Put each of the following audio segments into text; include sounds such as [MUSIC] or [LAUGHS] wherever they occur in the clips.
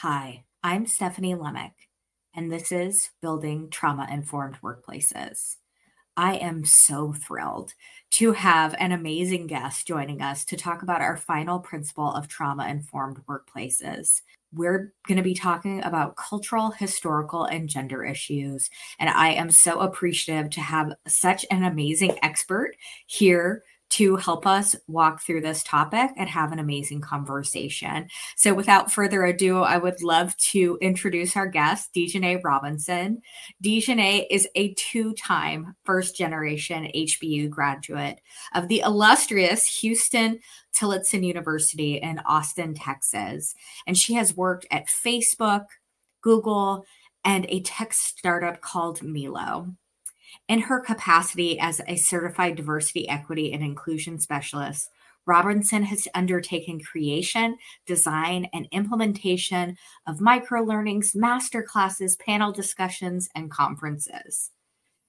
Hi, I'm Stephanie Lemick, and this is Building Trauma Informed Workplaces. I am so thrilled to have an amazing guest joining us to talk about our final principle of trauma informed workplaces. We're going to be talking about cultural, historical, and gender issues. And I am so appreciative to have such an amazing expert here to help us walk through this topic and have an amazing conversation. So, without further ado, I would love to introduce our guest, D'Janae Robinson. D'Janae is a two time first generation HBCU graduate of the illustrious Houston Tillotson University in Austin, Texas. And she has worked at Facebook, Google, and a tech startup called Milo. In her capacity as a certified diversity, equity, and inclusion specialist, Robinson has undertaken creation, design, and implementation of microlearnings, master classes, panel discussions, and conferences.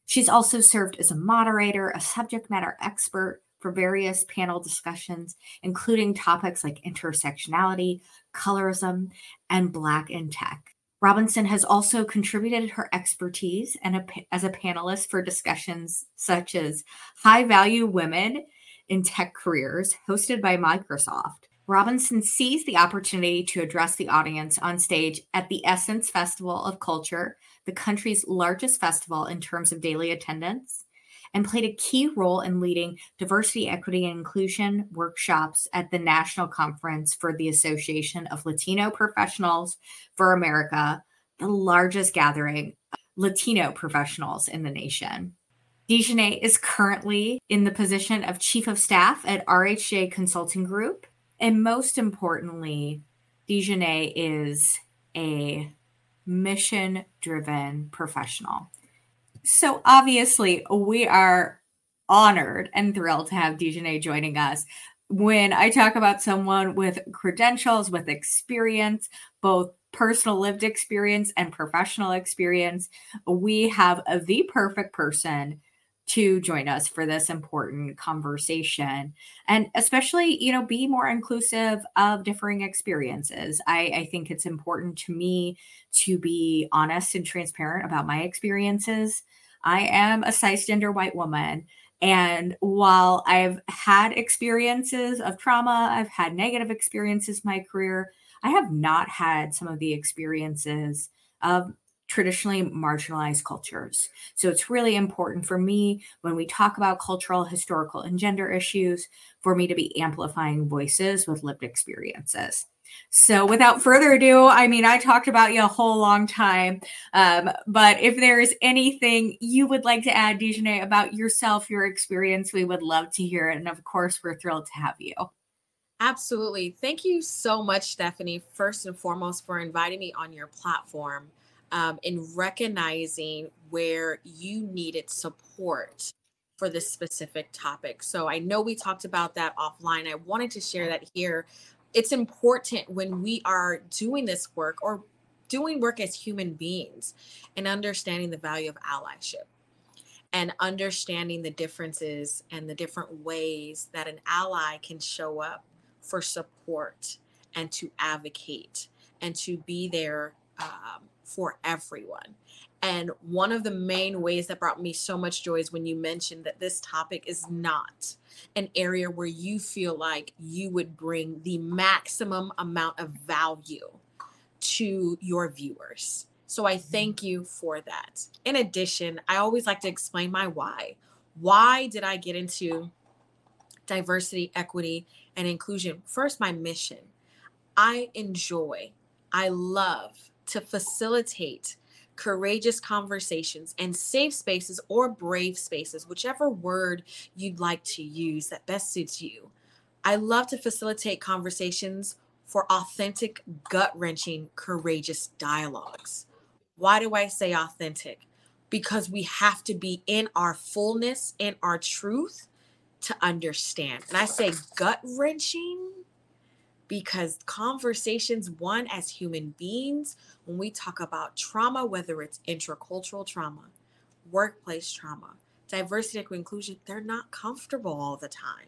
She's also served as a moderator, a subject matter expert for various panel discussions, including topics like intersectionality, colorism, and Black in tech. Robinson has also contributed her expertise and a, as a panelist for discussions such as High Value Women in Tech Careers, hosted by Microsoft. Robinson seized the opportunity to address the audience on stage at the Essence Festival of Culture, the country's largest festival in terms of daily attendance, and played a key role in leading diversity, equity, and inclusion workshops at the National Conference for the Association of Latino Professionals for America, the largest gathering of Latino professionals in the nation. D'Janae is currently in the position of Chief of Staff at RHJ Consulting Group. And most importantly, D'Janae is a mission driven professional. So obviously, we are honored and thrilled to have D'Janae joining us. When I talk about someone with credentials, with experience, both personal lived experience and professional experience, we have the perfect person to join us for this important conversation. And especially you know be more inclusive of differing experiences. I, I think it's important to me to be honest and transparent about my experiences. I am a cisgender white woman and while i've had experiences of trauma i've had negative experiences in my career i have not had some of the experiences of traditionally marginalized cultures. So it's really important for me when we talk about cultural, historical, and gender issues for me to be amplifying voices with lived experiences. So, without further ado, I mean, I talked about you a whole long time, um, but if there is anything you would like to add, D'Janae, about yourself, your experience, we would love to hear it. And of course, we're thrilled to have you. Absolutely. Thank you so much, Stephanie, first and foremost, for inviting me on your platform um, in recognizing where you needed support for this specific topic. So I know we talked about that offline. I wanted to share that here. It's important when we are doing this work or doing work as human beings and understanding the value of allyship and understanding the differences and the different ways that an ally can show up for support and to advocate and to be there um, for everyone. And one of the main ways that brought me so much joy is when you mentioned that this topic is not an area where you feel like you would bring the maximum amount of value to your viewers. So I mm-hmm. thank you for that. In addition, I always like to explain my why. Why did I get into diversity, equity, and inclusion? First, my mission. I enjoy, I love to facilitate courageous conversations and safe spaces or brave spaces, whichever word you'd like to use that best suits you. I love to facilitate conversations for authentic, gut wrenching, courageous dialogues. Why do I say authentic? Because we have to be in our fullness and our truth to understand. And I say gut wrenching because conversations, one, as human beings, when we talk about trauma, whether it's intercultural trauma, workplace trauma, diversity, equity, inclusion, they're not comfortable all the time.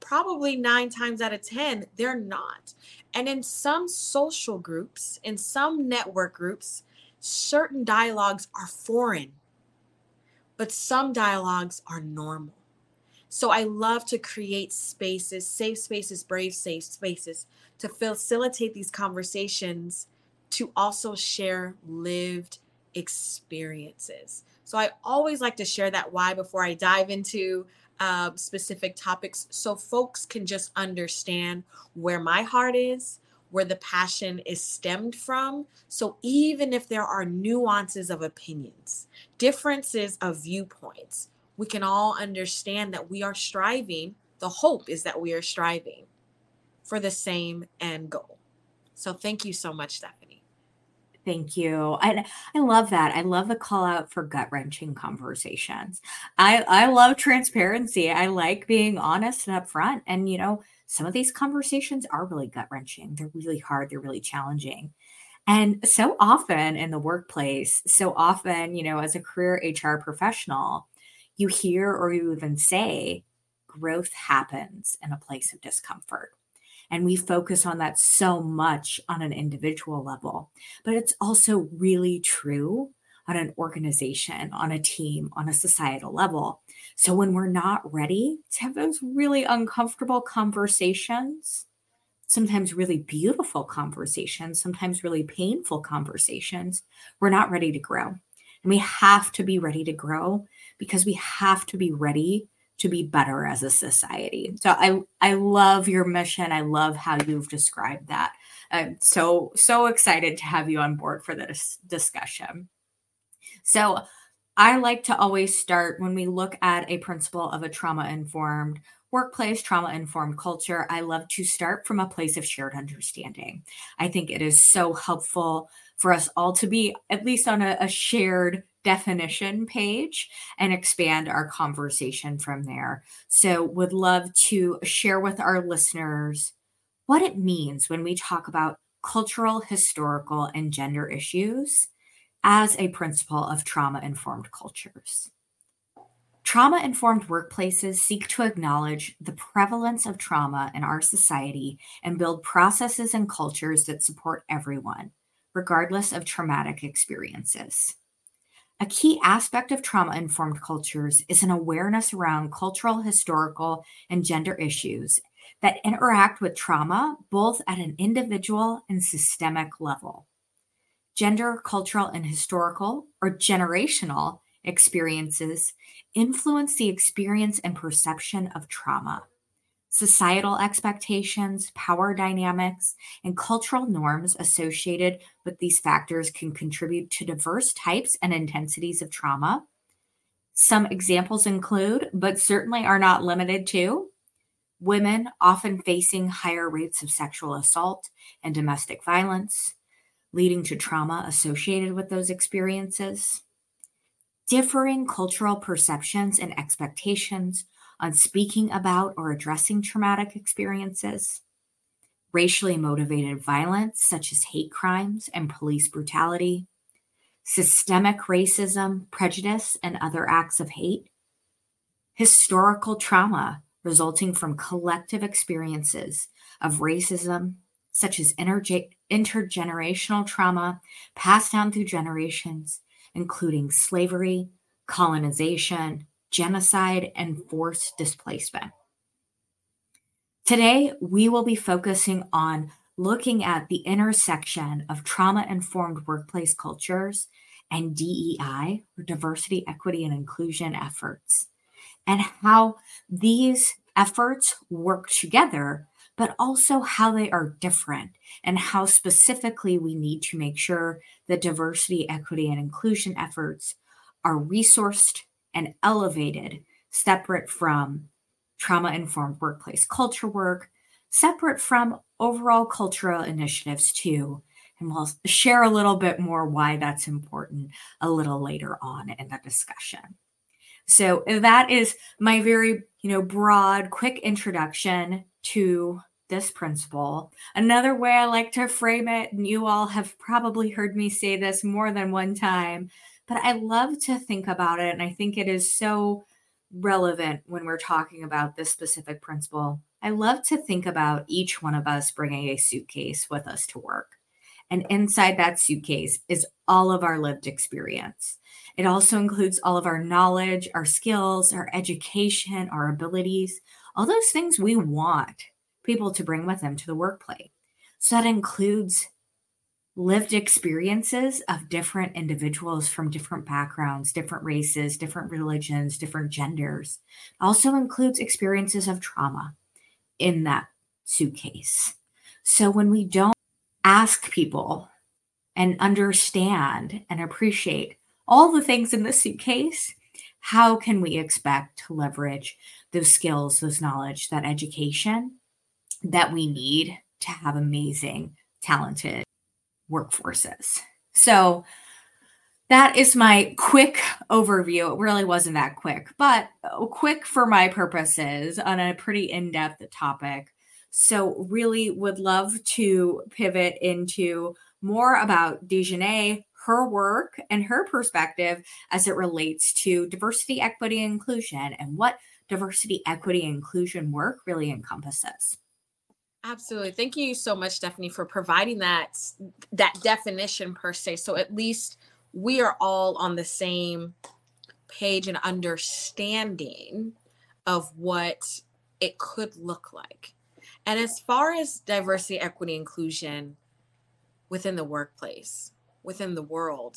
probably nine times out of 10, they're not. And in some social groups, in some network groups, certain dialogues are foreign, but some dialogues are normal. So I love to create spaces, safe spaces, brave, safe spaces to facilitate these conversations to also share lived experiences. So I always like to share that why before I dive into uh, specific topics so folks can just understand where my heart is, where the passion is stemmed from. So even if there are nuances of opinions, differences of viewpoints, we can all understand that we are striving. The hope is that we are striving for the same end goal. So thank you so much, Stephanie. Thank you. I I love that. I love the call out for gut wrenching conversations. I I love transparency. I like being honest and upfront. And you know, some of these conversations are really gut wrenching. They're really hard. They're really challenging. And so often in the workplace, so often, you know, as a career HR professional, you hear or you even say, growth happens in a place of discomfort. And we focus on that so much on an individual level. But it's also really true on an organization, on a team, on a societal level. So when we're not ready to have those really uncomfortable conversations, sometimes really beautiful conversations, sometimes really painful conversations, we're not ready to grow. And we have to be ready to grow because we have to be ready to be better as a society. So I I love your mission. I love how you've described that. I'm so so excited to have you on board for this discussion. So I like to always start when we look at a principle of a trauma informed workplace, trauma informed culture. I love to start from a place of shared understanding. I think it is so helpful for us all to be at least on a, a shared definition page and expand our conversation from there. So, would love to share with our listeners what it means when we talk about cultural, historical, and gender issues as a principle of trauma informed cultures. Trauma informed workplaces seek to acknowledge the prevalence of trauma in our society and build processes and cultures that support everyone, regardless of traumatic experiences. A key aspect of trauma informed cultures is an awareness around cultural, historical, and gender issues that interact with trauma both at an individual and systemic level. Gender, cultural, and historical, or generational experiences influence the experience and perception of trauma. Societal expectations, power dynamics, and cultural norms associated with these factors can contribute to diverse types and intensities of trauma. Some examples include, but certainly are not limited to, women often facing higher rates of sexual assault and domestic violence, leading to trauma associated with those experiences, differing cultural perceptions and expectations on speaking about or addressing traumatic experiences, racially motivated violence, such as hate crimes and police brutality, systemic racism, prejudice, and other acts of hate, historical trauma resulting from collective experiences of racism, such as interge- intergenerational trauma passed down through generations, including slavery, colonization, genocide, and forced displacement. Today, we will be focusing on looking at the intersection of trauma informed workplace cultures and DEI, or diversity, equity, and inclusion efforts, and how these efforts work together, but also how they are different and how specifically we need to make sure that diversity, equity, and inclusion efforts are resourced and elevated, separate from trauma informed workplace culture work, separate from overall cultural initiatives, too. And we'll share a little bit more why that's important a little later on in the discussion. So that is my very, you know, broad, quick introduction to this principle. Another way I like to frame it, and you all have probably heard me say this more than one time, but I love to think about it. And I think it is so relevant when we're talking about this specific principle I love to think about each one of us bringing a suitcase with us to work. And inside that suitcase is all of our lived experience. It also includes all of our knowledge, our skills, our education, our abilities, all those things we want people to bring with them to the workplace. So that includes lived experiences of different individuals from different backgrounds, different races, different religions, different genders. Also includes experiences of trauma in that suitcase. So when we don't ask people and understand and appreciate all the things in the suitcase, how can we expect to leverage those skills, those knowledge, that education that we need to have amazing, talented workforces? So, that is my quick overview. It really wasn't that quick, but quick for my purposes on a pretty in depth topic. So, really would love to pivot into more about D'Janae, her work, and her perspective as it relates to diversity, equity, inclusion, and what diversity, equity, inclusion work really encompasses. Absolutely. Thank you so much, Stephanie, for providing that that definition per se. So at least we are all on the same page and understanding of what it could look like. And as far as diversity, equity, inclusion within the workplace, within the world,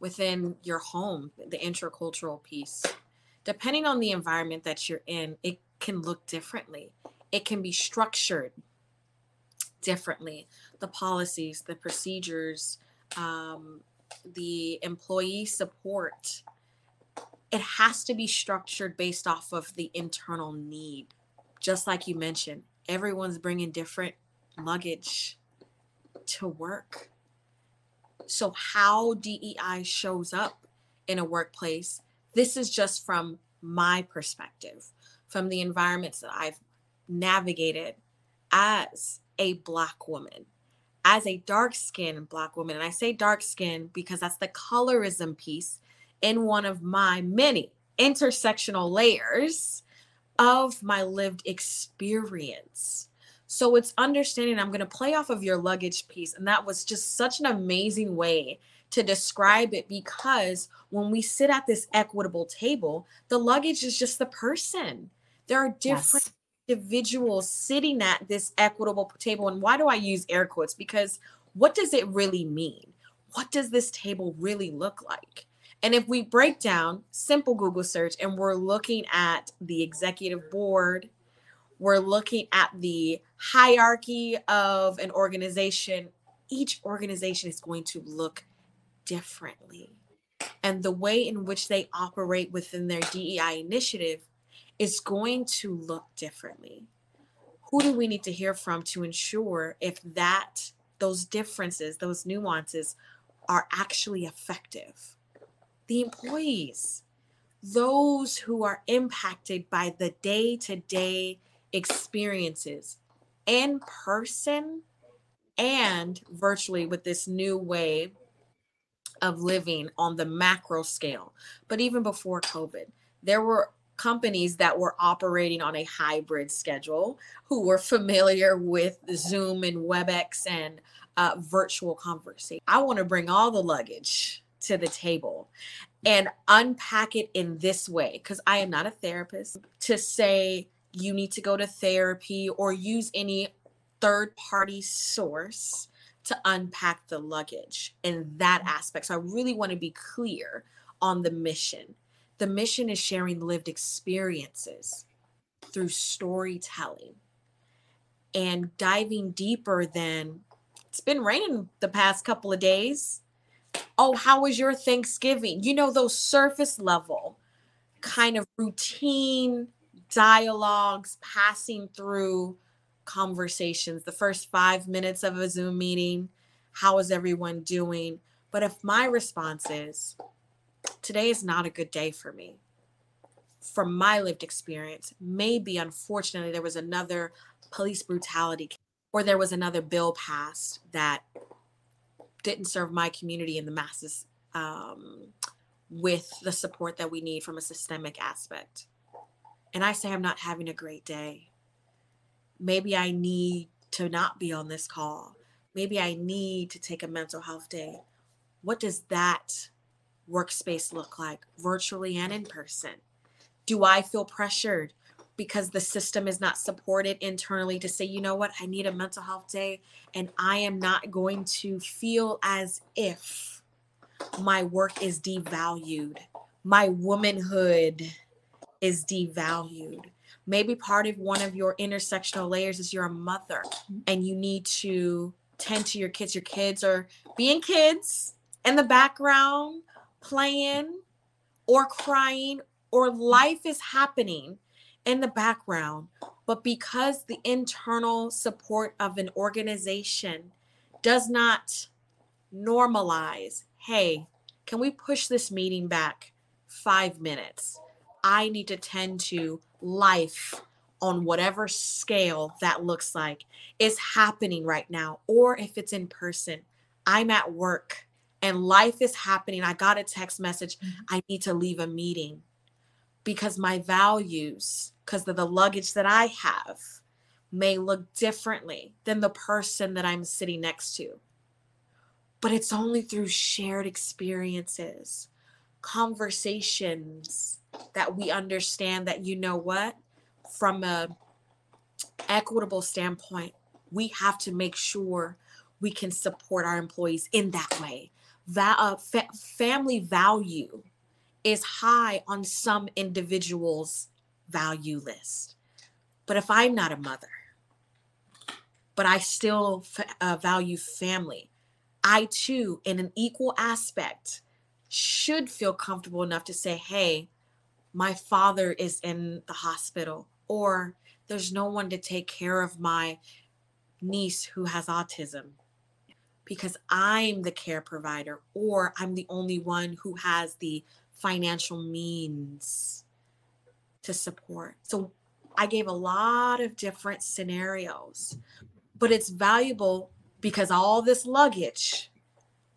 within your home, the intercultural piece, depending on the environment that you're in, it can look differently. It can be structured differently. The policies, the procedures, um, the employee support, it has to be structured based off of the internal need. Just like you mentioned, everyone's bringing different luggage to work. So, how DEI shows up in a workplace, this is just from my perspective, from the environments that I've navigated as a Black woman as a dark skinned Black woman, and I say dark skin because that's the colorism piece in one of my many intersectional layers of my lived experience. So it's understanding I'm going to play off of your luggage piece. And that was just such an amazing way to describe it because when we sit at this equitable table, the luggage is just the person. There are different yes individuals sitting at this equitable table. And why do I use air quotes? Because what does it really mean? What does this table really look like? And if we break down simple Google search and we're looking at the executive board, we're looking at the hierarchy of an organization, each organization is going to look differently. And the way in which they operate within their DEI initiative is going to look differently. Who do we need to hear from to ensure if that those differences, those nuances are actually effective? The employees, those who are impacted by the day-to-day experiences in person and virtually with this new way of living on the macro scale. But even before COVID, there were companies that were operating on a hybrid schedule who were familiar with Zoom and WebEx and uh, virtual conversation. I want to bring all the luggage to the table and unpack it in this way because I am not a therapist to say you need to go to therapy or use any third party source to unpack the luggage in that aspect. So I really want to be clear on the mission the mission is sharing lived experiences through storytelling and diving deeper than it's been raining the past couple of days. Oh, how was your Thanksgiving? You know, those surface level kind of routine dialogues passing through conversations, the first five minutes of a Zoom meeting. How is everyone doing? But if my response is, today is not a good day for me from my lived experience maybe unfortunately there was another police brutality or there was another bill passed that didn't serve my community and the masses um, with the support that we need from a systemic aspect and i say i'm not having a great day maybe I need to not be on this call. Maybe I need to take a mental health day. What does that workspace look like, virtually and in person? Do I feel pressured because the system is not supported internally to say, you know what, I need a mental health day and I am not going to feel as if my work is devalued, my womanhood is devalued. Maybe part of one of your intersectional layers is you're a mother and you need to tend to your kids. Your kids are being kids in the background, playing or crying, or life is happening in the background. But because the internal support of an organization does not normalize, hey, can we push this meeting back five minutes? I need to tend to life on whatever scale that looks like is happening right now, or if it's in person. I'm at work and life is happening. I got a text message. Mm-hmm. I need to leave a meeting because my values, because of the luggage that I have, may look differently than the person that I'm sitting next to. But it's only through shared experiences, conversations that we understand that you know what from a equitable standpoint we have to make sure we can support our employees in that way that uh, fa- family value is high on some individuals value list. But if i'm not a mother but i still uh, value family i too in an equal aspect should feel comfortable enough to say hey my father is in the hospital or there's no one to take care of my niece who has autism because I'm the care provider or I'm the only one who has the financial means to support. So I gave a lot of different scenarios, but it's valuable because all this luggage,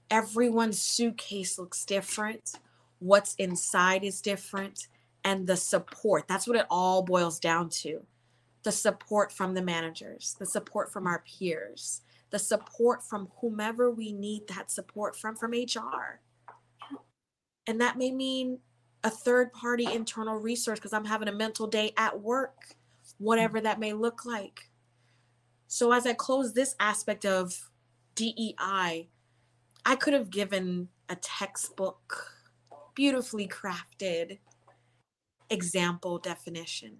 everyone's suitcase looks different. What's inside is different and the support. That's what it all boils down to. The support from the managers, the support from our peers, the support from whomever we need that support from from HR. And that may mean a third party internal resource because I'm having a mental day at work, whatever that may look like. So as I close this aspect of DEI, I could have given a textbook beautifully crafted example definition,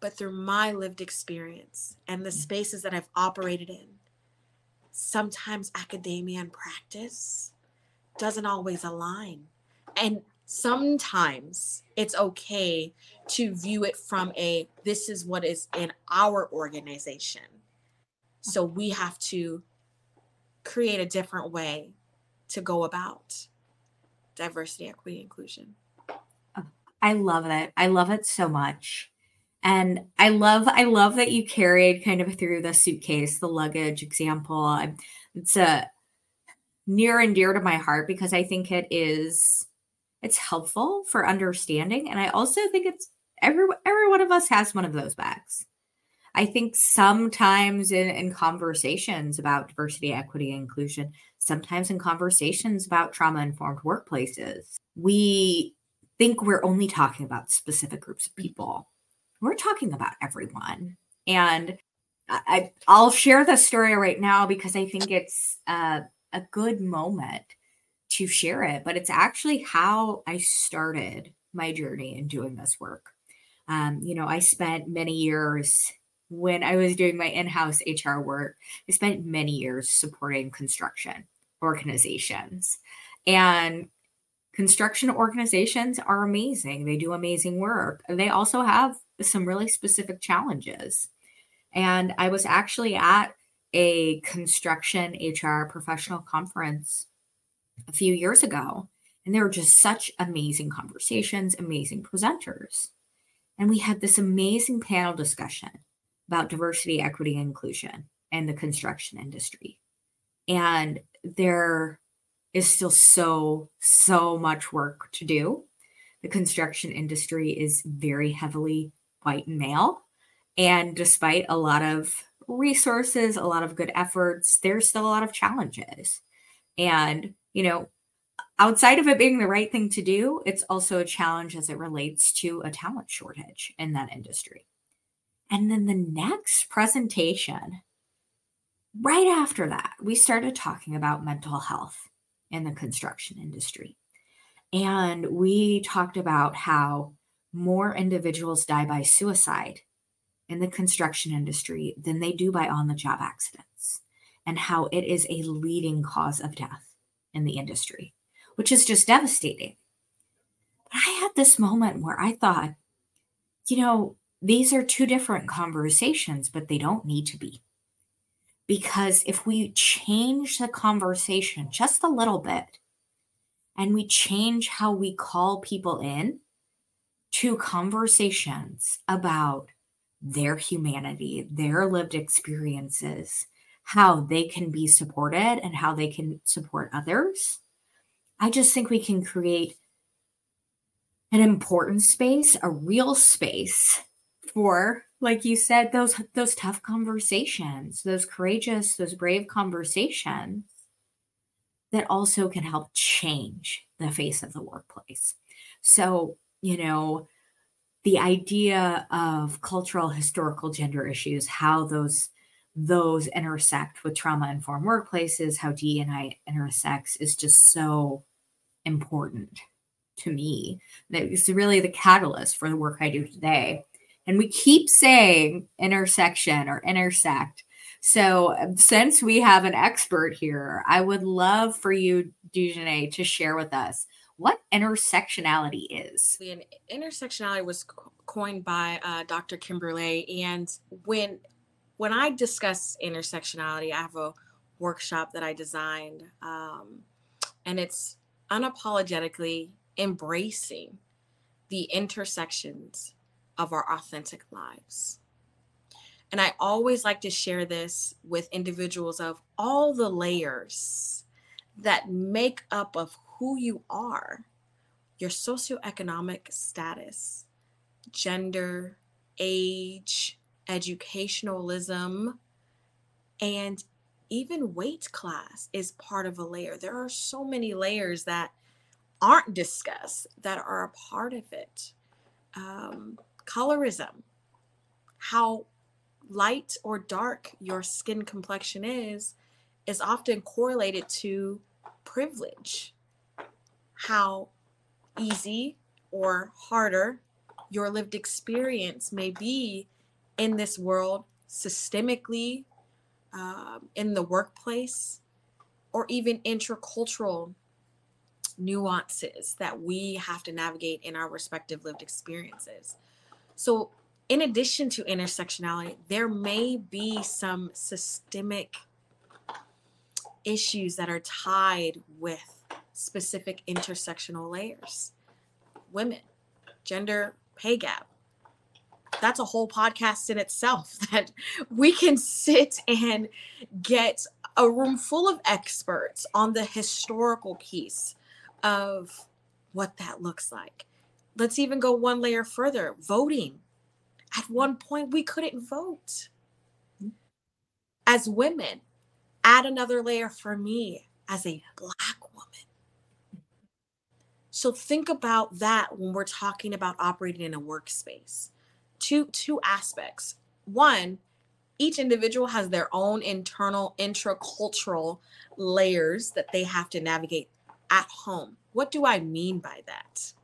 but through my lived experience and the mm. spaces that I've operated in, sometimes academia and practice doesn't always align. And sometimes it's okay to view it from a this is what is in our organization. So we have to create a different way to go about diversity, equity, inclusion. I love it. I love it so much. And I love I love that you carried kind of through the suitcase, the luggage example. It's a near and dear to my heart because I think it is it's helpful for understanding and I also think it's every every one of us has one of those bags. I think sometimes in, in conversations about diversity, equity, inclusion, sometimes in conversations about trauma informed workplaces, we think we're only talking about specific groups of people. We're talking about everyone. And I, will share the story right now because I think it's a, a good moment to share it, but it's actually how I started my journey in doing this work. Um, you know, I spent many years when I was doing my in house HR work, I spent many years supporting construction organizations. And construction organizations are amazing. They do amazing work. They also have some really specific challenges. And I was actually at a construction HR professional conference a few years ago, and there were just such amazing conversations, amazing presenters. And we had this amazing panel discussion about diversity, equity, and inclusion in the construction industry. And there is still so, so much work to do. The construction industry is very heavily white male. And despite a lot of resources, a lot of good efforts, there's still a lot of challenges. And, you know, outside of it being the right thing to do, it's also a challenge as it relates to a talent shortage in that industry. And then the next presentation, right after that, we started talking about mental health in the construction industry. And we talked about how more individuals die by suicide in the construction industry than they do by on the job accidents, and how it is a leading cause of death in the industry, which is just devastating. But I had this moment where I thought, you know, these are two different conversations, but they don't need to be. Because if we change the conversation just a little bit and we change how we call people in to conversations about their humanity, their lived experiences, how they can be supported and how they can support others. I just think we can create an important space, a real space for like you said those those tough conversations, those courageous, those brave conversations that also can help change the face of the workplace. So, you know, the idea of cultural historical gender issues how those those intersect with trauma informed workplaces how d&i intersects is just so important to me. It's really the catalyst for the work i do today. And we keep saying intersection or intersect. So um, since we have an expert here i would love for you D'Janae, to share with us what intersectionality is. And intersectionality was coined by uh, Dr. Kimberley, and when when I discuss intersectionality, I have a workshop that I designed, um, and it's unapologetically embracing the intersections of our authentic lives. And I always like to share this with individuals of all the layers that make up of who you are, your socioeconomic status, gender, age, educationalism, and even weight class is part of a layer. There are so many layers that aren't discussed that are a part of it. Um, colorism, how light or dark your skin complexion is, is often correlated to privilege how easy or harder your lived experience may be in this world systemically um, in the workplace or even intercultural nuances that we have to navigate in our respective lived experiences. So in addition to intersectionality there may be some systemic issues that are tied with specific intersectional layers. Women, gender pay gap. That's a whole podcast in itself [LAUGHS] that we can sit and get a room full of experts on the historical piece of what that looks like. Let's even go one layer further voting. At one point, we couldn't vote. As women, add another layer for me as a Black so think about that when we're talking about operating in a workspace. Two two aspects. One, each individual has their own internal intracultural layers that they have to navigate at home. What do I mean by that?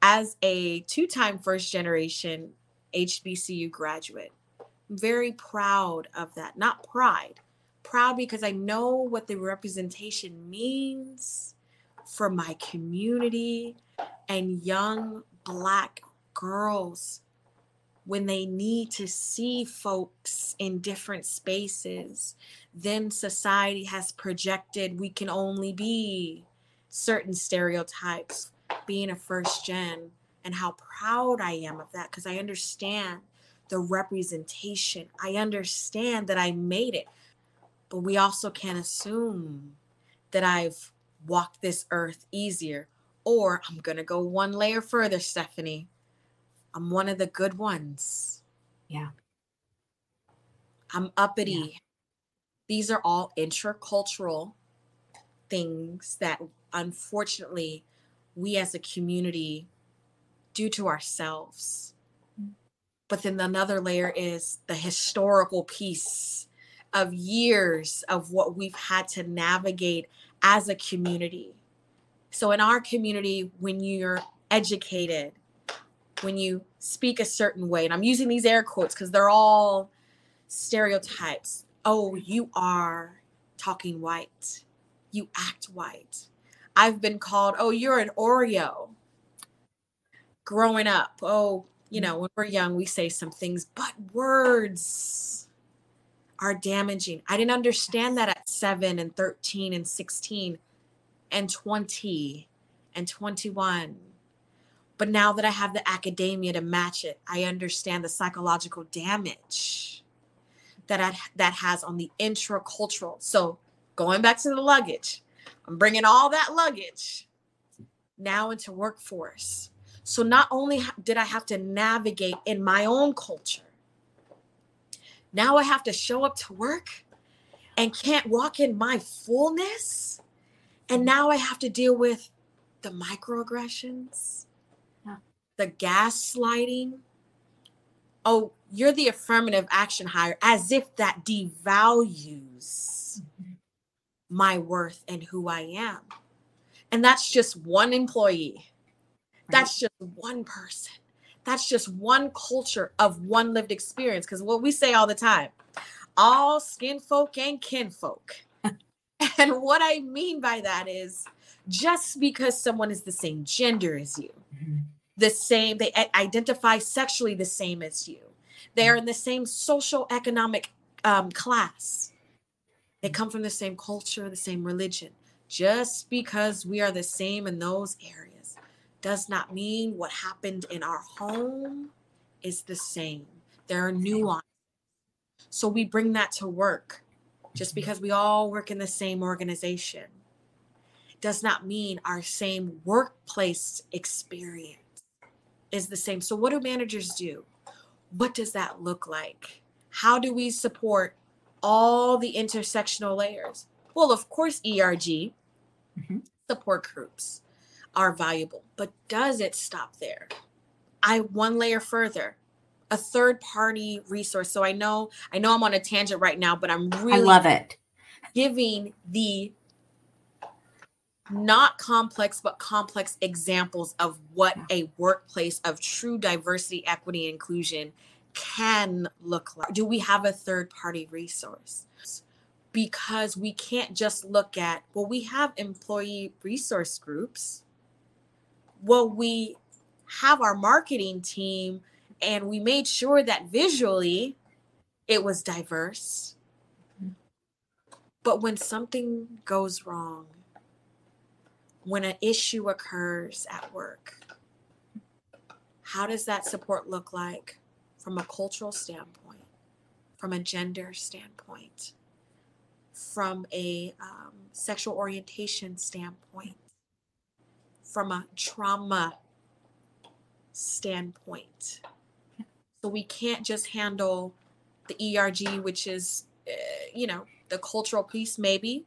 As a two-time first generation HBCU graduate, I'm very proud of that. Not pride, proud because I know what the representation means for my community and young Black girls when they need to see folks in different spaces. Then society has projected we can only be certain stereotypes, being a first gen, and how proud I am of that because I understand the representation. I understand that I made it, but we also can't assume that I've walk this earth easier. Or I'm going to go one layer further, Stephanie. I'm one of the good ones. Yeah. I'm uppity. Yeah. These are all intercultural things that unfortunately we as a community do to ourselves. Mm. But then another layer is the historical piece of years of what we've had to navigate as a community. So, in our community, when you're educated, when you speak a certain way, and I'm using these air quotes because they're all stereotypes. Oh, you are talking white, you act white. I've been called, oh, you're an Oreo. Growing up, oh, you know, when we're young, we say some things, but words are damaging. I didn't understand that at seven and 13 and 16 and 20 and 21. But now that I have the academia to match it, I understand the psychological damage that I, that has on the intracultural. So going back to the luggage, I'm bringing all that luggage now into workforce. So not only did I have to navigate in my own culture, now I have to show up to work and can't walk in my fullness. And now I have to deal with the microaggressions, yeah. the gaslighting. Oh, you're the affirmative action hire, as if that devalues mm-hmm. my worth and who I am. And that's just one employee. That's just one person. That's just one culture of one lived experience. Because what we say all the time, all skin folk and kin folk. [LAUGHS] and what I mean by that is just because someone is the same gender as you, mm-hmm. the same, they identify sexually the same as you, they are in the same social economic um, class, they come from the same culture, the same religion. Just because we are the same in those areas does not mean what happened in our home is the same. There are nuances. So we bring that to work. Just because we all work in the same organization does not mean our same workplace experience is the same. So, what do managers do? What does that look like? How do we support all the intersectional layers? Well, of course, ERG, mm-hmm. support groups are valuable. But does it stop there? I one layer further, a third party resource. So I know I know I'm on a tangent right now, but I'm really I love it. Giving the not complex but complex examples of what a workplace of true diversity, equity, and inclusion can look like. Do we have a third party resource? Because we can't just look at, well, we have employee resource groups well, we have our marketing team and we made sure that visually it was diverse. But when something goes wrong, when an issue occurs at work, how does that support look like from a cultural standpoint, from a gender standpoint, from a um, sexual orientation standpoint? From a trauma standpoint. So we can't just handle the ERG, which is, uh, you know, the cultural piece, maybe,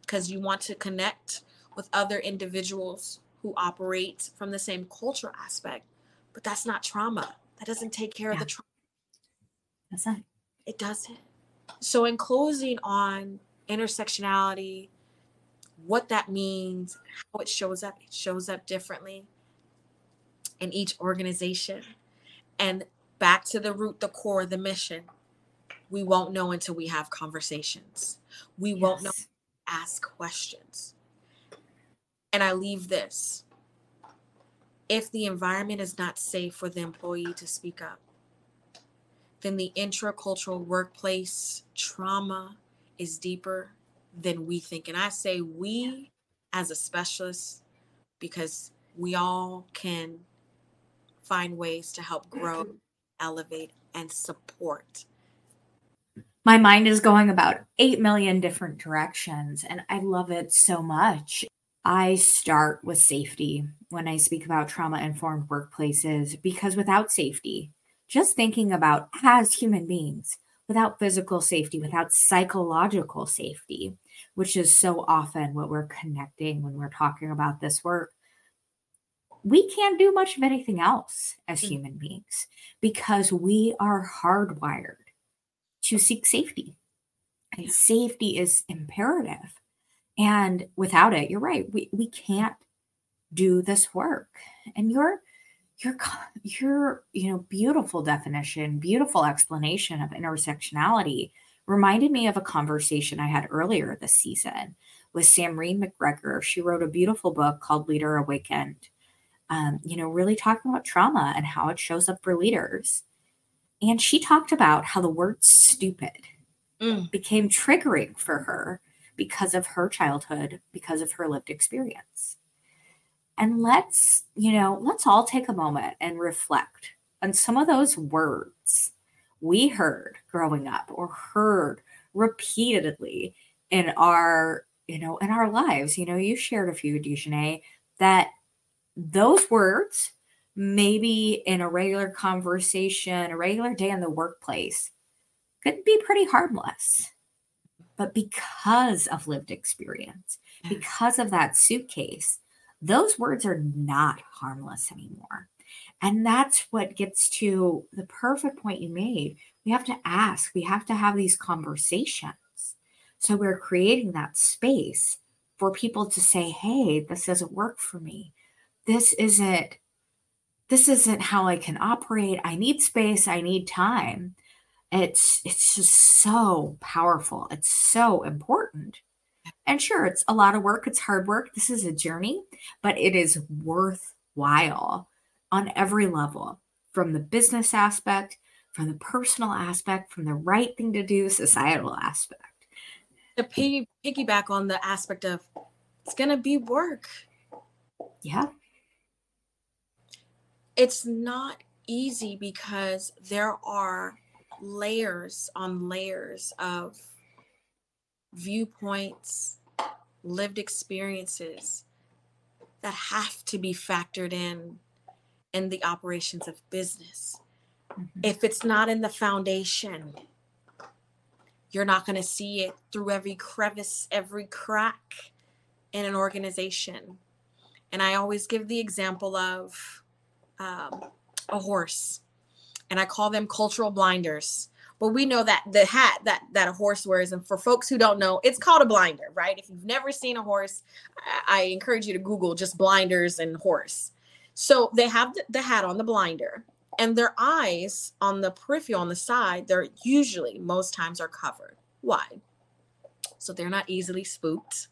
because you want to connect with other individuals who operate from the same culture aspect. But that's not trauma. That doesn't take care yeah. of the trauma. That's not. It doesn't. So, in closing on intersectionality, what that means, how it shows up. It shows up differently in each organization. And back to the root, the core, the mission. We won't know until we have conversations. We yes. won't know ask questions. And I leave this. If the environment is not safe for the employee to speak up, then the intracultural workplace trauma is deeper than we think. And I say we as a specialist because we all can find ways to help grow, mm-hmm. elevate, and support. My mind is going about 8 million different directions, and I love it so much. I start with safety when I speak about trauma informed workplaces because without safety, just thinking about as human beings without physical safety, without psychological safety, which is so often what we're connecting when we're talking about this work. We can't do much of anything else as mm. human beings because we are hardwired to seek safety. And safety is imperative. And without it, you're right, we, we can't do this work. And your your your you know beautiful definition, beautiful explanation of intersectionality reminded me of a conversation I had earlier this season with Samreen McGregor. She wrote a beautiful book called Leader Awakened. Um, you know, really talking about trauma and how it shows up for leaders. And she talked about how the word stupid mm. became triggering for her because of her childhood, because of her lived experience. And let's, you know, let's all take a moment and reflect on some of those words we heard growing up or heard repeatedly in our, you know, in our lives. You know, you shared a few, D'Janae, that those words, maybe in a regular conversation, a regular day in the workplace, could be pretty harmless. But because of lived experience, mm. because of that suitcase, those words are not harmless anymore. And that's what gets to the perfect point you made. We have to ask, we have to have these conversations. So we're creating that space for people to say, hey, this doesn't work for me. This isn't this isn't how I can operate. I need space, I need time. It's it's just so powerful. It's so important. And sure, it's a lot of work, it's hard work. This is a journey, but it is worthwhile on every level from the business aspect, from the personal aspect, from the right thing to do, societal aspect. To piggyback on the aspect of it's going to be work. Yeah. It's not easy because there are layers on layers of viewpoints, lived experiences that have to be factored in in the operations of business. Mm-hmm. If it's not in the foundation, you're not going to see it through every crevice, every crack in an organization. And I always give the example of um, a horse, and I call them cultural blinders but we know that the hat that that a horse wears and for folks who don't know it's called a blinder right if you've never seen a horse i, I encourage you to google just blinders and horse so they have the, the hat on the blinder and their eyes on the peripheral on the side they're usually most times are covered. Why? So they're not easily spooked.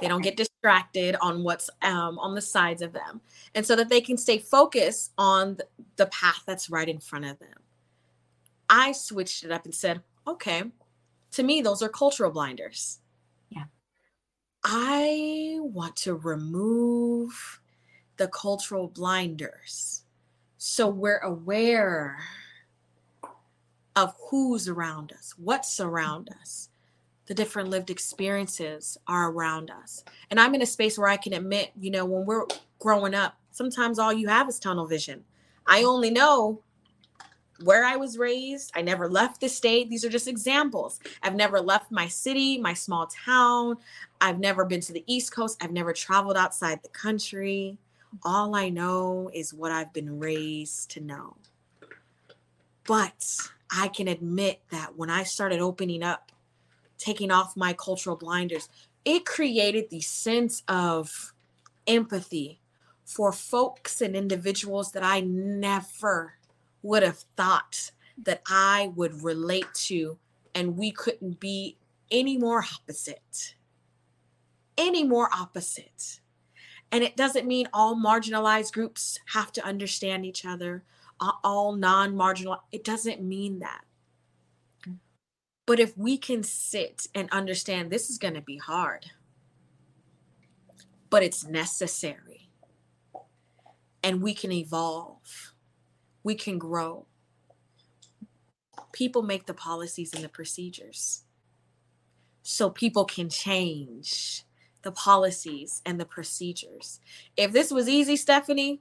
They don't get distracted on what's um, on the sides of them. And so that they can stay focused on the path that's right in front of them. I switched it up and said, okay, to me, those are cultural blinders. Yeah. I want to remove the cultural blinders. So we're aware of who's around us, what's around us, the different lived experiences are around us. And I'm in a space where I can admit, you know, when we're growing up, sometimes all you have is tunnel vision. I only know where I was raised. I never left the state. These are just examples. I've never left my city, my small town. I've never been to the East Coast. I've never traveled outside the country. All I know is what I've been raised to know. But I can admit that when I started opening up, taking off my cultural blinders, it created the sense of empathy for folks and individuals that I never would have thought that I would relate to, and we couldn't be any more opposite. Any more opposite. And it doesn't mean all marginalized groups have to understand each other, all non marginal. It doesn't mean that. But if we can sit and understand this is going to be hard, but it's necessary, and we can evolve we can grow. People make the policies and the procedures. So people can change the policies and the procedures. If this was easy, Stephanie,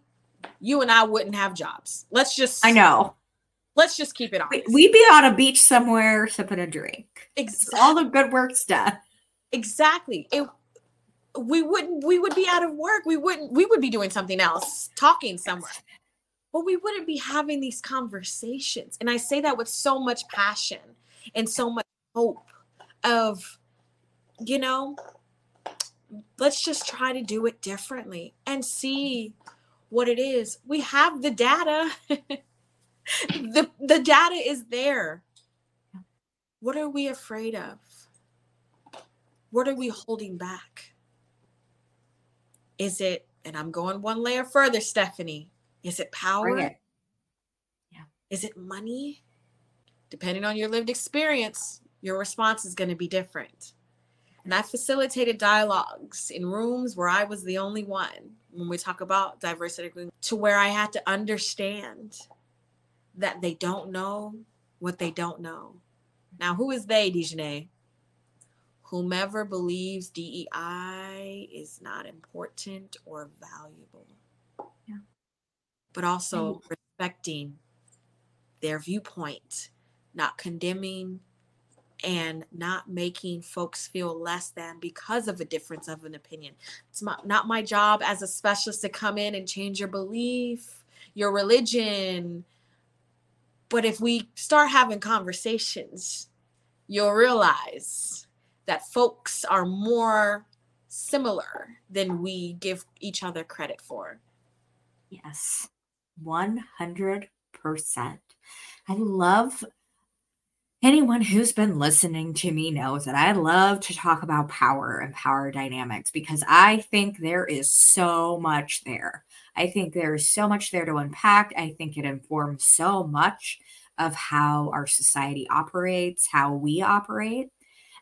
you and I wouldn't have jobs. Let's just I know. Let's just keep it on. We'd be on a beach somewhere sipping a drink. Exactly. All the good work's done. Exactly. It, we wouldn't we would be out of work. We wouldn't we would be doing something else, talking somewhere. But we wouldn't be having these conversations. And I say that with so much passion and so much hope of you know, let's just try to do it differently and see what it is. We have the data. [LAUGHS] the the data is there. What are we afraid of? What are we holding back? Is it, and I'm going one layer further, Stephanie, is it power? It. Yeah. Is it money? Depending on your lived experience, your response is going to be different. And I facilitated dialogues in rooms where I was the only one when we talk about diversity, to where I had to understand that they don't know what they don't know. Now, who is they, D'Janae? Whomever believes DEI is not important or valuable. Yeah. But also and- respecting their viewpoint, not condemning and not making folks feel less than because of a difference of an opinion. It's my, not my job as a specialist to come in and change your belief, your religion. But if we start having conversations, you'll realize that folks are more similar than we give each other credit for. Yes, 100%. I love anyone who's been listening to me knows that I love to talk about power and power dynamics because I think there is so much there. I think there's so much there to unpack. I think it informs so much of how our society operates, how we operate.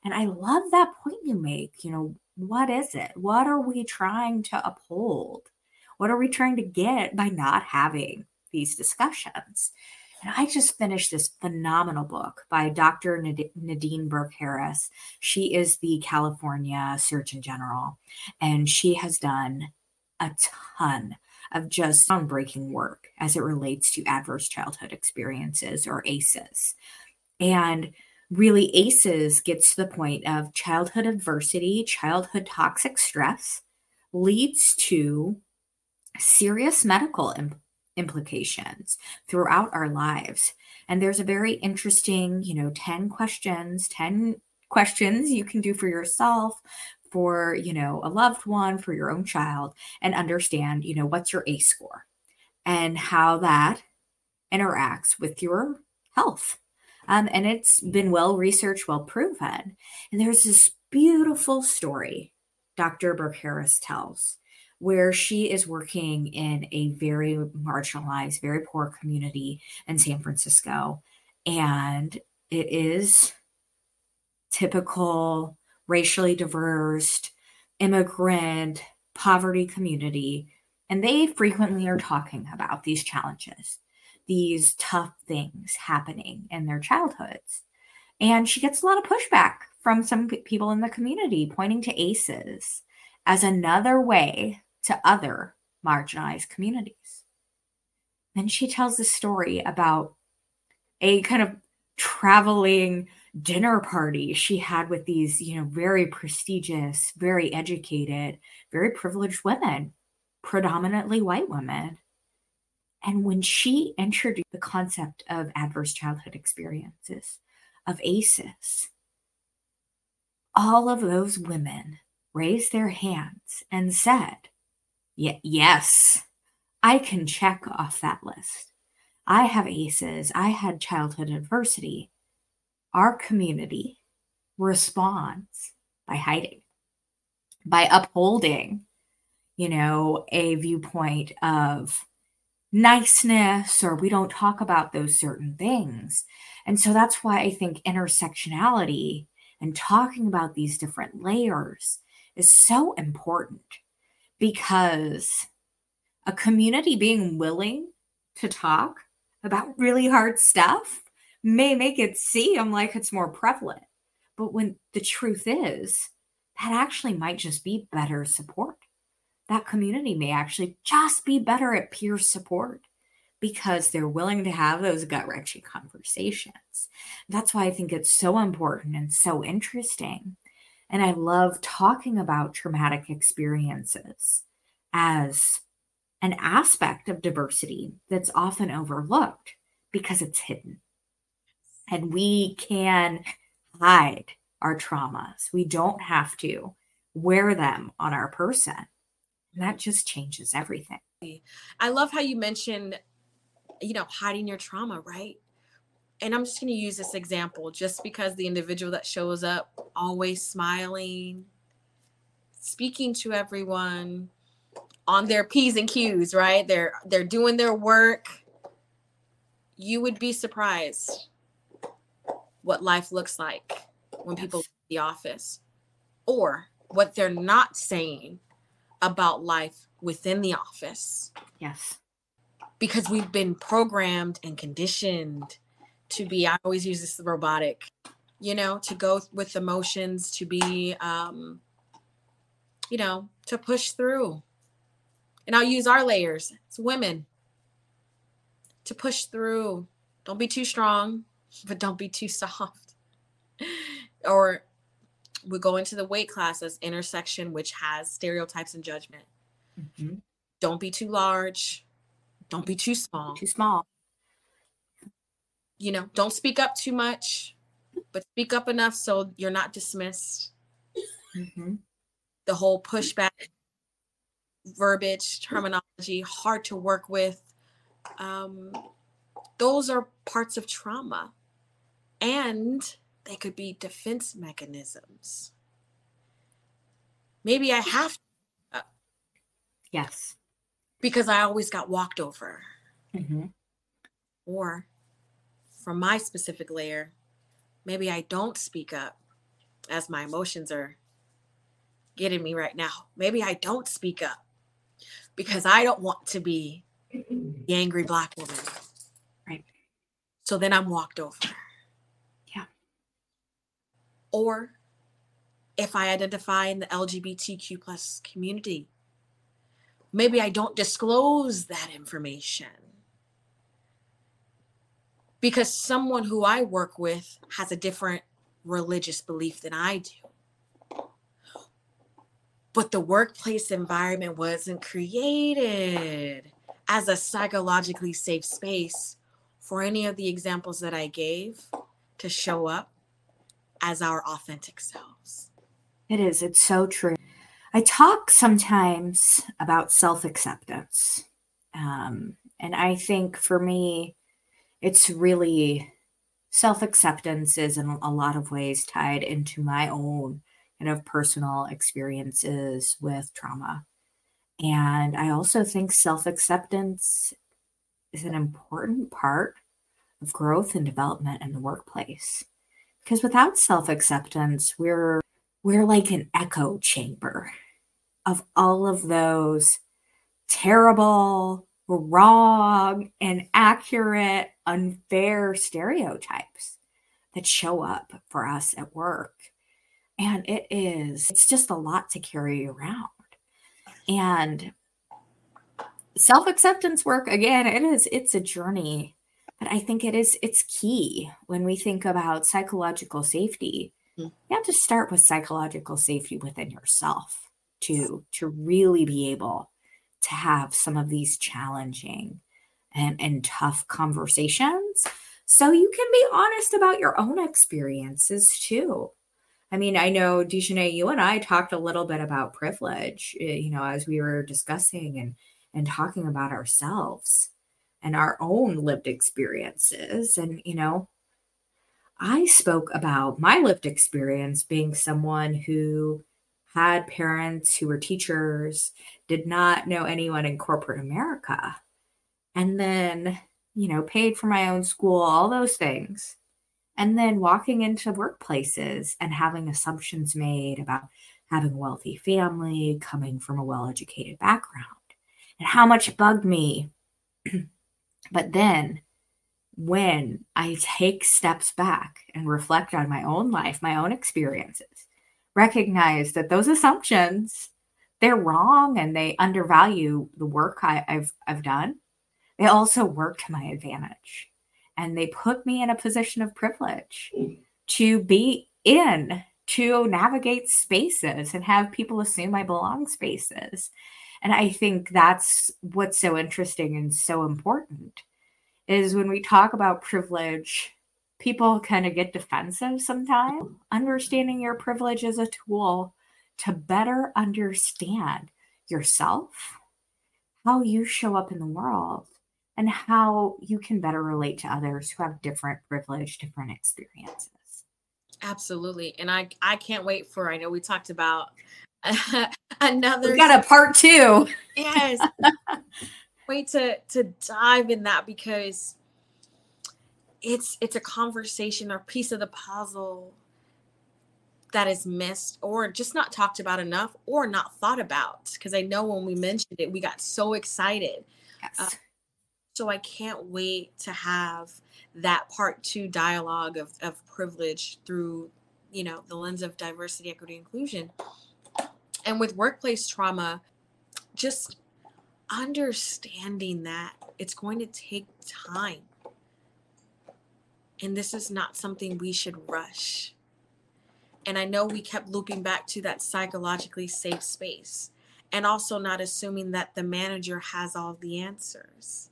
And I love that point you make. You know, what is it? What are we trying to uphold? What are we trying to get by not having these discussions? And I just finished this phenomenal book by Dr. Nadine Burke Harris. She is the California Surgeon General, and she has done a ton of just groundbreaking work as it relates to adverse childhood experiences or ACEs. And really, ACEs gets to the point of childhood adversity, childhood toxic stress leads to serious medical imp- implications throughout our lives. And there's a very interesting, you know, 10 questions, 10 questions you can do for yourself for you know a loved one for your own child and understand you know what's your ace score and how that interacts with your health um, and it's been well researched well proven and there's this beautiful story dr burke harris tells where she is working in a very marginalized, very poor community in San Francisco. And it is typical racially diverse, immigrant, poverty community. And they frequently are talking about these challenges, these tough things happening in their childhoods. And she gets a lot of pushback from some people in the community pointing to ACEs as another way to other marginalized communities. Then she tells the story about a kind of traveling dinner party she had with these, you know, very prestigious, very educated, very privileged women, predominantly white women. And when she introduced the concept of adverse childhood experiences, of ACEs, all of those women raised their hands and said, Y- yes, I can check off that list. I have ACEs. I had childhood adversity. Our community responds by hiding, by upholding, you know, a viewpoint of niceness or we don't talk about those certain things. And so that's why I think intersectionality and talking about these different layers is so important because a community being willing to talk about really hard stuff may make it seem like it's more prevalent. But when the truth is, that actually might just be better support. That community may actually just be better at peer support because they're willing to have those gut wrenching conversations. That's why I think it's so important and so interesting. And I love talking about traumatic experiences as an aspect of diversity that's often overlooked because it's hidden. And we can hide our traumas. We don't have to wear them on our person. And that just changes everything. I love how you mentioned, you know, hiding your trauma, right? And I'm just going to use this example just because the individual that shows up always smiling, speaking to everyone on their P's and Q's, right? They're they're doing their work. You would be surprised what life looks like when yes. people leave the office or what they're not saying about life within the office. Yes. Because we've been programmed and conditioned to be, I always use this robotic, you know, to go with emotions, to be, um, you know, to push through. And I'll use our layers, it's women, to push through. Don't be too strong, [LAUGHS] but don't be too soft. [LAUGHS] or we go into the weight classes intersection, which has stereotypes and judgment. Mm-hmm. Don't be too large. Don't be too small. Too small. You know, don't speak up too much, but speak up enough so you're not dismissed. Mm-hmm. The whole pushback, verbiage, terminology, hard to work with. Um, those are parts of trauma. And they could be defense mechanisms. Maybe I have to. Uh, yes. Because I always got walked over. Mm-hmm. Or from my specific layer, maybe I don't speak up as my emotions are getting me right now. Maybe I don't speak up because I don't want to be the angry black woman. Right. So then I'm walked over. Yeah. Or if I identify in the LGBTQ plus community, maybe I don't disclose that information because someone who I work with has a different religious belief than I do. But the workplace environment wasn't created as a psychologically safe space for any of the examples that I gave to show up as our authentic selves. It is. It's so true. I talk sometimes about self acceptance. Um, and I think for me, it's really self acceptance is in a lot of ways tied into my own kind of personal experiences with trauma. And I also think self acceptance is an important part of growth and development in the workplace because without self-acceptance we're we're like an echo chamber of all of those terrible wrong and accurate unfair stereotypes that show up for us at work and it is it's just a lot to carry around and self-acceptance work again it is it's a journey but I think it is it's key when we think about psychological safety. Mm. You have to start with psychological safety within yourself to to really be able to have some of these challenging and, and tough conversations so you can be honest about your own experiences too. I mean, I know D'Janae, you and I talked a little bit about privilege, eh, you know, as we were discussing and and talking about ourselves and our own lived experiences. And, you know, I spoke about my lived experience being someone who had parents who were teachers, did not know anyone in corporate America, and then, you know, paid for my own school, all those things. And then walking into workplaces and having assumptions made about having a wealthy family, coming from a well educated background, and how much bugged me [CLEARS THROAT] But then when I take steps back and reflect on my own life, my own experiences, recognize that those assumptions they're wrong and they undervalue the work I, have I've done. they also work to my advantage. And they put me in a position of privilege to be in, to navigate spaces and have people assume I belong spaces. And I think that's what's so interesting and so important is when we talk about privilege, people kind of get defensive sometimes. Understanding your privilege is a tool to better understand yourself, how you show up in the world, and how you can better relate to others who have different privilege, different experiences. Absolutely. And I I can't wait for I know we talked about [LAUGHS] another we got a part 2. Yes. [LAUGHS] wait to to dive in that because it's it's a conversation or piece of the puzzle that is missed or just not talked about enough or not thought about. Because i know when we mentioned it we got so excited. Yes. Uh, so i can't wait to have that part two dialogue of, of privilege through you know the lens of diversity equity inclusion. And with workplace trauma just understanding that it's going to take time and this is not something we should rush. And I know we kept looping back to that psychologically safe space and also not assuming that the manager has all the answers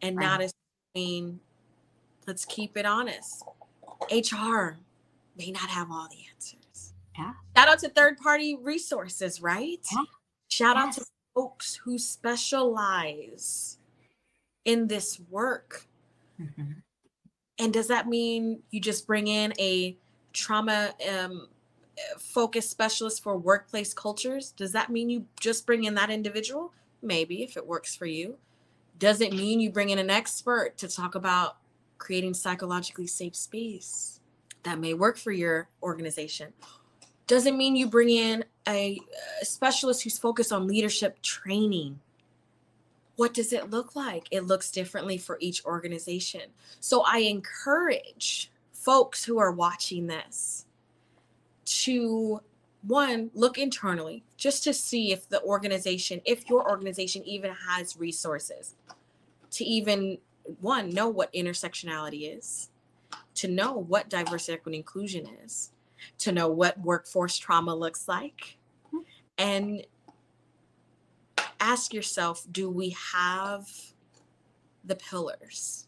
and right. not assuming, let's keep it honest, HR may not have all the answers. Yeah. Shout out to third party resources, right? Yeah. Shout yes. out to folks who specialize in this work. Mm-hmm. And does that mean you just bring in a trauma um, focused specialist for workplace cultures? Does that mean you just bring in that individual? Maybe if it works for you. Does it mean you bring in an expert to talk about creating psychologically safe space? That may work for your organization. Does it mean you bring in a, a specialist who's focused on leadership training? What does it look like? It looks differently for each organization. So I encourage folks who are watching this to one look internally just to see if the organization if your organization even has resources to even one know what intersectionality is to know what diversity equity inclusion is to know what workforce trauma looks like hmm. and ask yourself do we have the pillars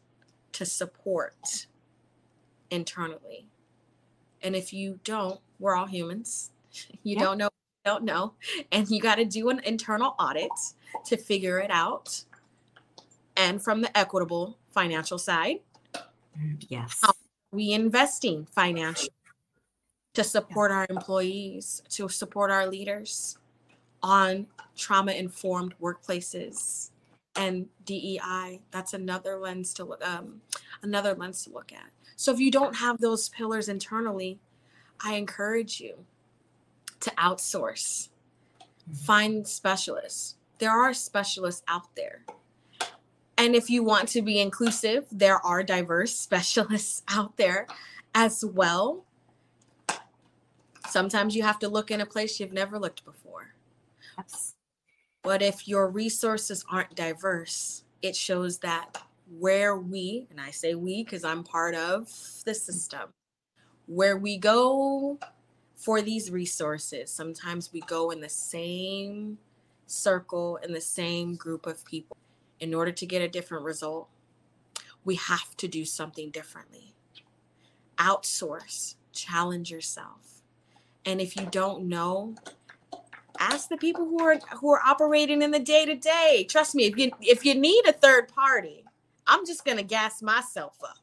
to support internally? And if you don't, we're all humans. [LAUGHS] You yeah. don't know, don't know. And you got to do an internal audit to figure it out. And from the equitable financial side, yes. we investing financially to support our employees, to support our leaders on trauma informed workplaces and DEI. That's another lens to look um, another lens to look at. So if you don't have those pillars internally, I encourage you to outsource. Mm-hmm. Find specialists. There are specialists out there. And if you want to be inclusive, there are diverse [LAUGHS] specialists out there as well. Sometimes you have to look in a place you've never looked before. Yes. But if your resources aren't diverse, it shows that where we, and I say we because I'm part of the system, where we go for these resources, sometimes we go in the same circle in the same group of people. In order to get a different result, we have to do something differently. Outsource, challenge yourself. And if you don't know, ask the people who are who are operating in the day to day. Trust me, if you if you need a third party, I'm just gonna gas myself up.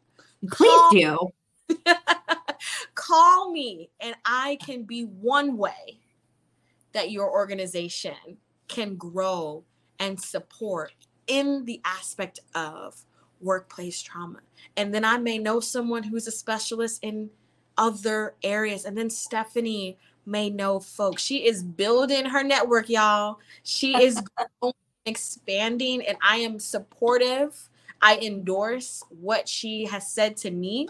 Please call, do. [LAUGHS] call me, and I can be one way that your organization can grow and support in the aspect of workplace trauma. And then I may know someone who's a specialist in other areas. And then Stephanie may know folks. She is building her network, y'all. She [LAUGHS] is expanding, and I am supportive. I endorse what she has said to me,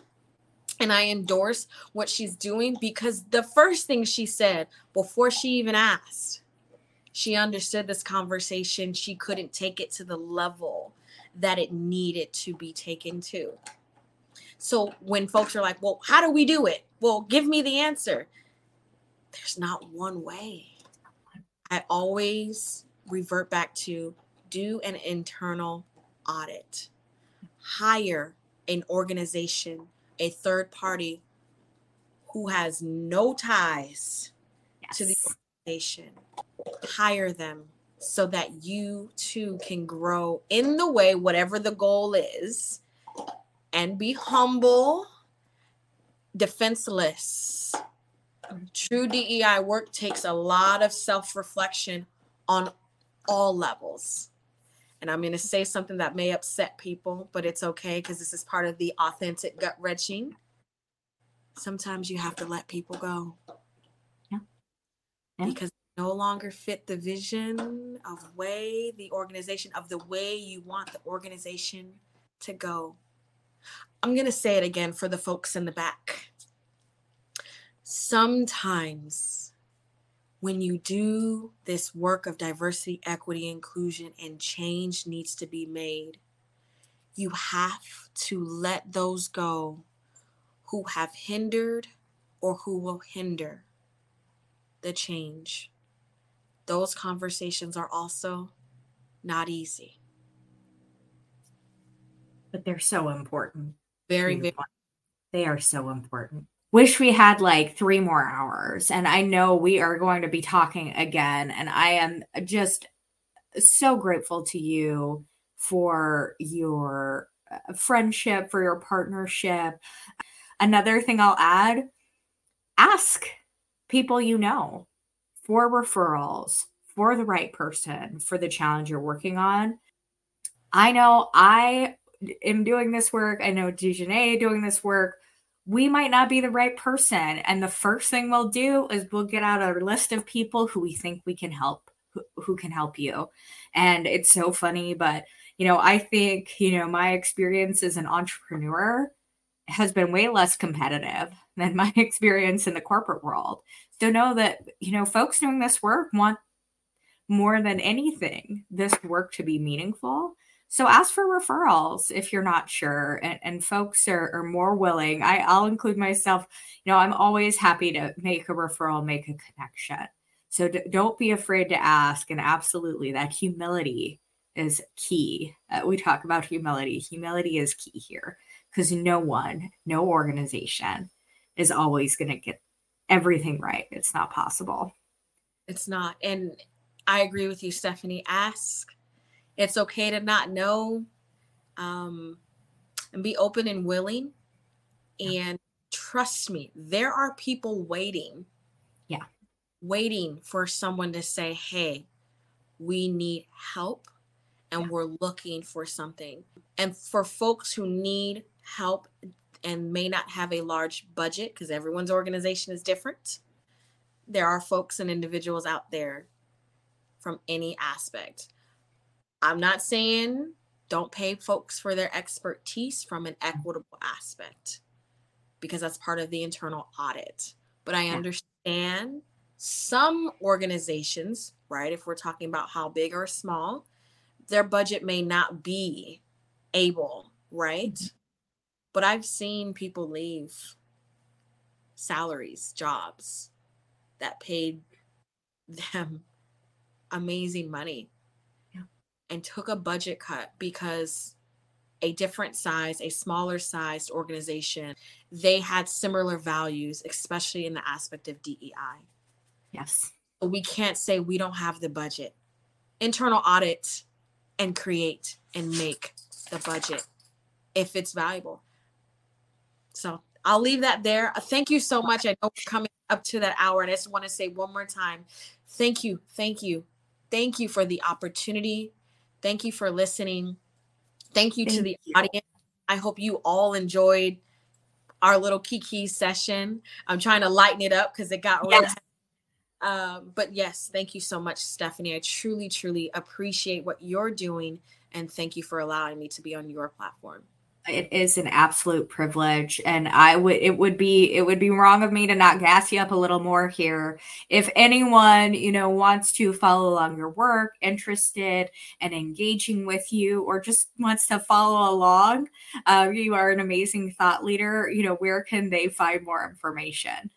and I endorse what she's doing because the first thing she said before she even asked, she understood this conversation. She couldn't take it to the level that it needed to be taken to. So when folks are like, well, how do we do it? Well, give me the answer. There's not one way. I always revert back to do an internal audit, hire an organization, a third party who has no ties yes. to the organization, hire them so that you too can grow in the way, whatever the goal is, and be humble, defenseless. True DEI work takes a lot of self reflection on all levels. And I'm going to say something that may upset people, but it's okay because this is part of the authentic gut wrenching. Sometimes you have to let people go. Yeah. yeah. Because no longer fit the vision of way the organization of the way you want the organization to go. I'm going to say it again for the folks in the back. Sometimes when you do this work of diversity, equity, inclusion, and change needs to be made, you have to let those go who have hindered or who will hinder the change. Those conversations are also not easy. But they're so important. Very, very. They are so important. Wish we had like three more hours. And I know we are going to be talking again. And I am just so grateful to you for your uh, friendship, for your partnership. Another thing I'll add ask people you know for referrals for the right person for the challenge you're working on. I know I am doing this work. I know D'Janae doing this work. We might not be the right person. And the first thing we'll do is we'll get out a list of people who we think we can help, who, who can help you. And it's so funny, but you know, I think, you know, my experience as an entrepreneur has been way less competitive [LAUGHS] than my experience in the corporate world. So know that, you know, folks doing this work want more than anything this work to be meaningful so ask for referrals if you're not sure, and, and folks are, are more willing. I, I'll include myself. You know, I'm always happy to make a referral, make a connection. So d- don't be afraid to ask. And absolutely, that humility is key. Uh, we talk about humility. Humility is key here because no one, no organization is always going to get everything right. It's not possible. It's not. And I agree with you, Stephanie. Ask it's okay to not know um, and be open and willing. And trust me, there are people waiting. Yeah. Waiting for someone to say, hey, we need help and yeah. we're looking for something. And for folks who need help and may not have a large budget, because everyone's organization is different, there are folks and individuals out there from any aspect I'm not saying don't pay folks for their expertise from an equitable aspect because that's part of the internal audit. But I understand some organizations, right, if we're talking about how big or small, their budget may not be able, right? Mm-hmm. But I've seen people leave salaries, jobs that paid them amazing money and took a budget cut because a different size, a smaller sized organization, they had similar values, especially in the aspect of DEI. Yes. We can't say we don't have the budget. Internal audit and create and make the budget if it's valuable. So I'll leave that there. Uh, thank you so much. I know we're coming up to that hour, and I just want to say one more time thank you, thank you, thank you for the opportunity Thank you for listening. Thank you Thank to the you. audience. I hope you all enjoyed our little Kiki session. I'm trying to lighten it up because it got yes. real. Um, but yes, thank you so much, Stephanie. I truly, truly appreciate what you're doing. And thank you for allowing me to be on your platform. It is an absolute privilege and I would it would be it would be wrong of me to not gas you up a little more here. If anyone, you know, wants to follow along your work, interested and engaging with you or just wants to follow along, uh, you are an amazing thought leader, you know, where can they find more information?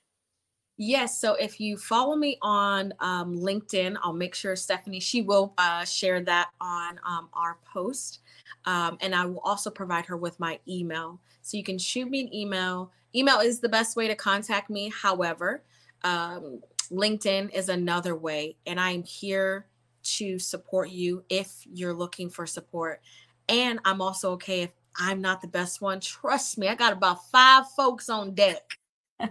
Yes. So if you follow me on um, LinkedIn, I'll make sure Stephanie, she will uh, share that on um, our post. Um, and I will also provide her with my email. So you can shoot me an email. Email is the best way to contact me. However, um, LinkedIn is another way. And I'm here to support you if you're looking for support. And I'm also okay if I'm not the best one. Trust me, I got about five folks on deck [LAUGHS]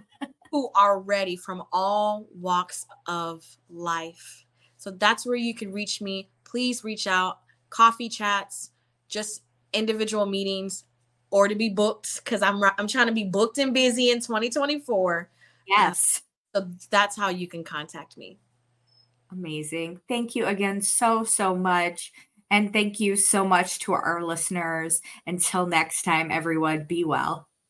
who are ready from all walks of life. So that's where you can reach me. Please reach out. Coffee chats, just individual meetings, or to be booked because I'm I'm trying to be booked and busy in 2024. Yes. So that's how you can contact me. Amazing. Thank you again so, so much. And thank you so much to our listeners. Until next time, everyone, be well.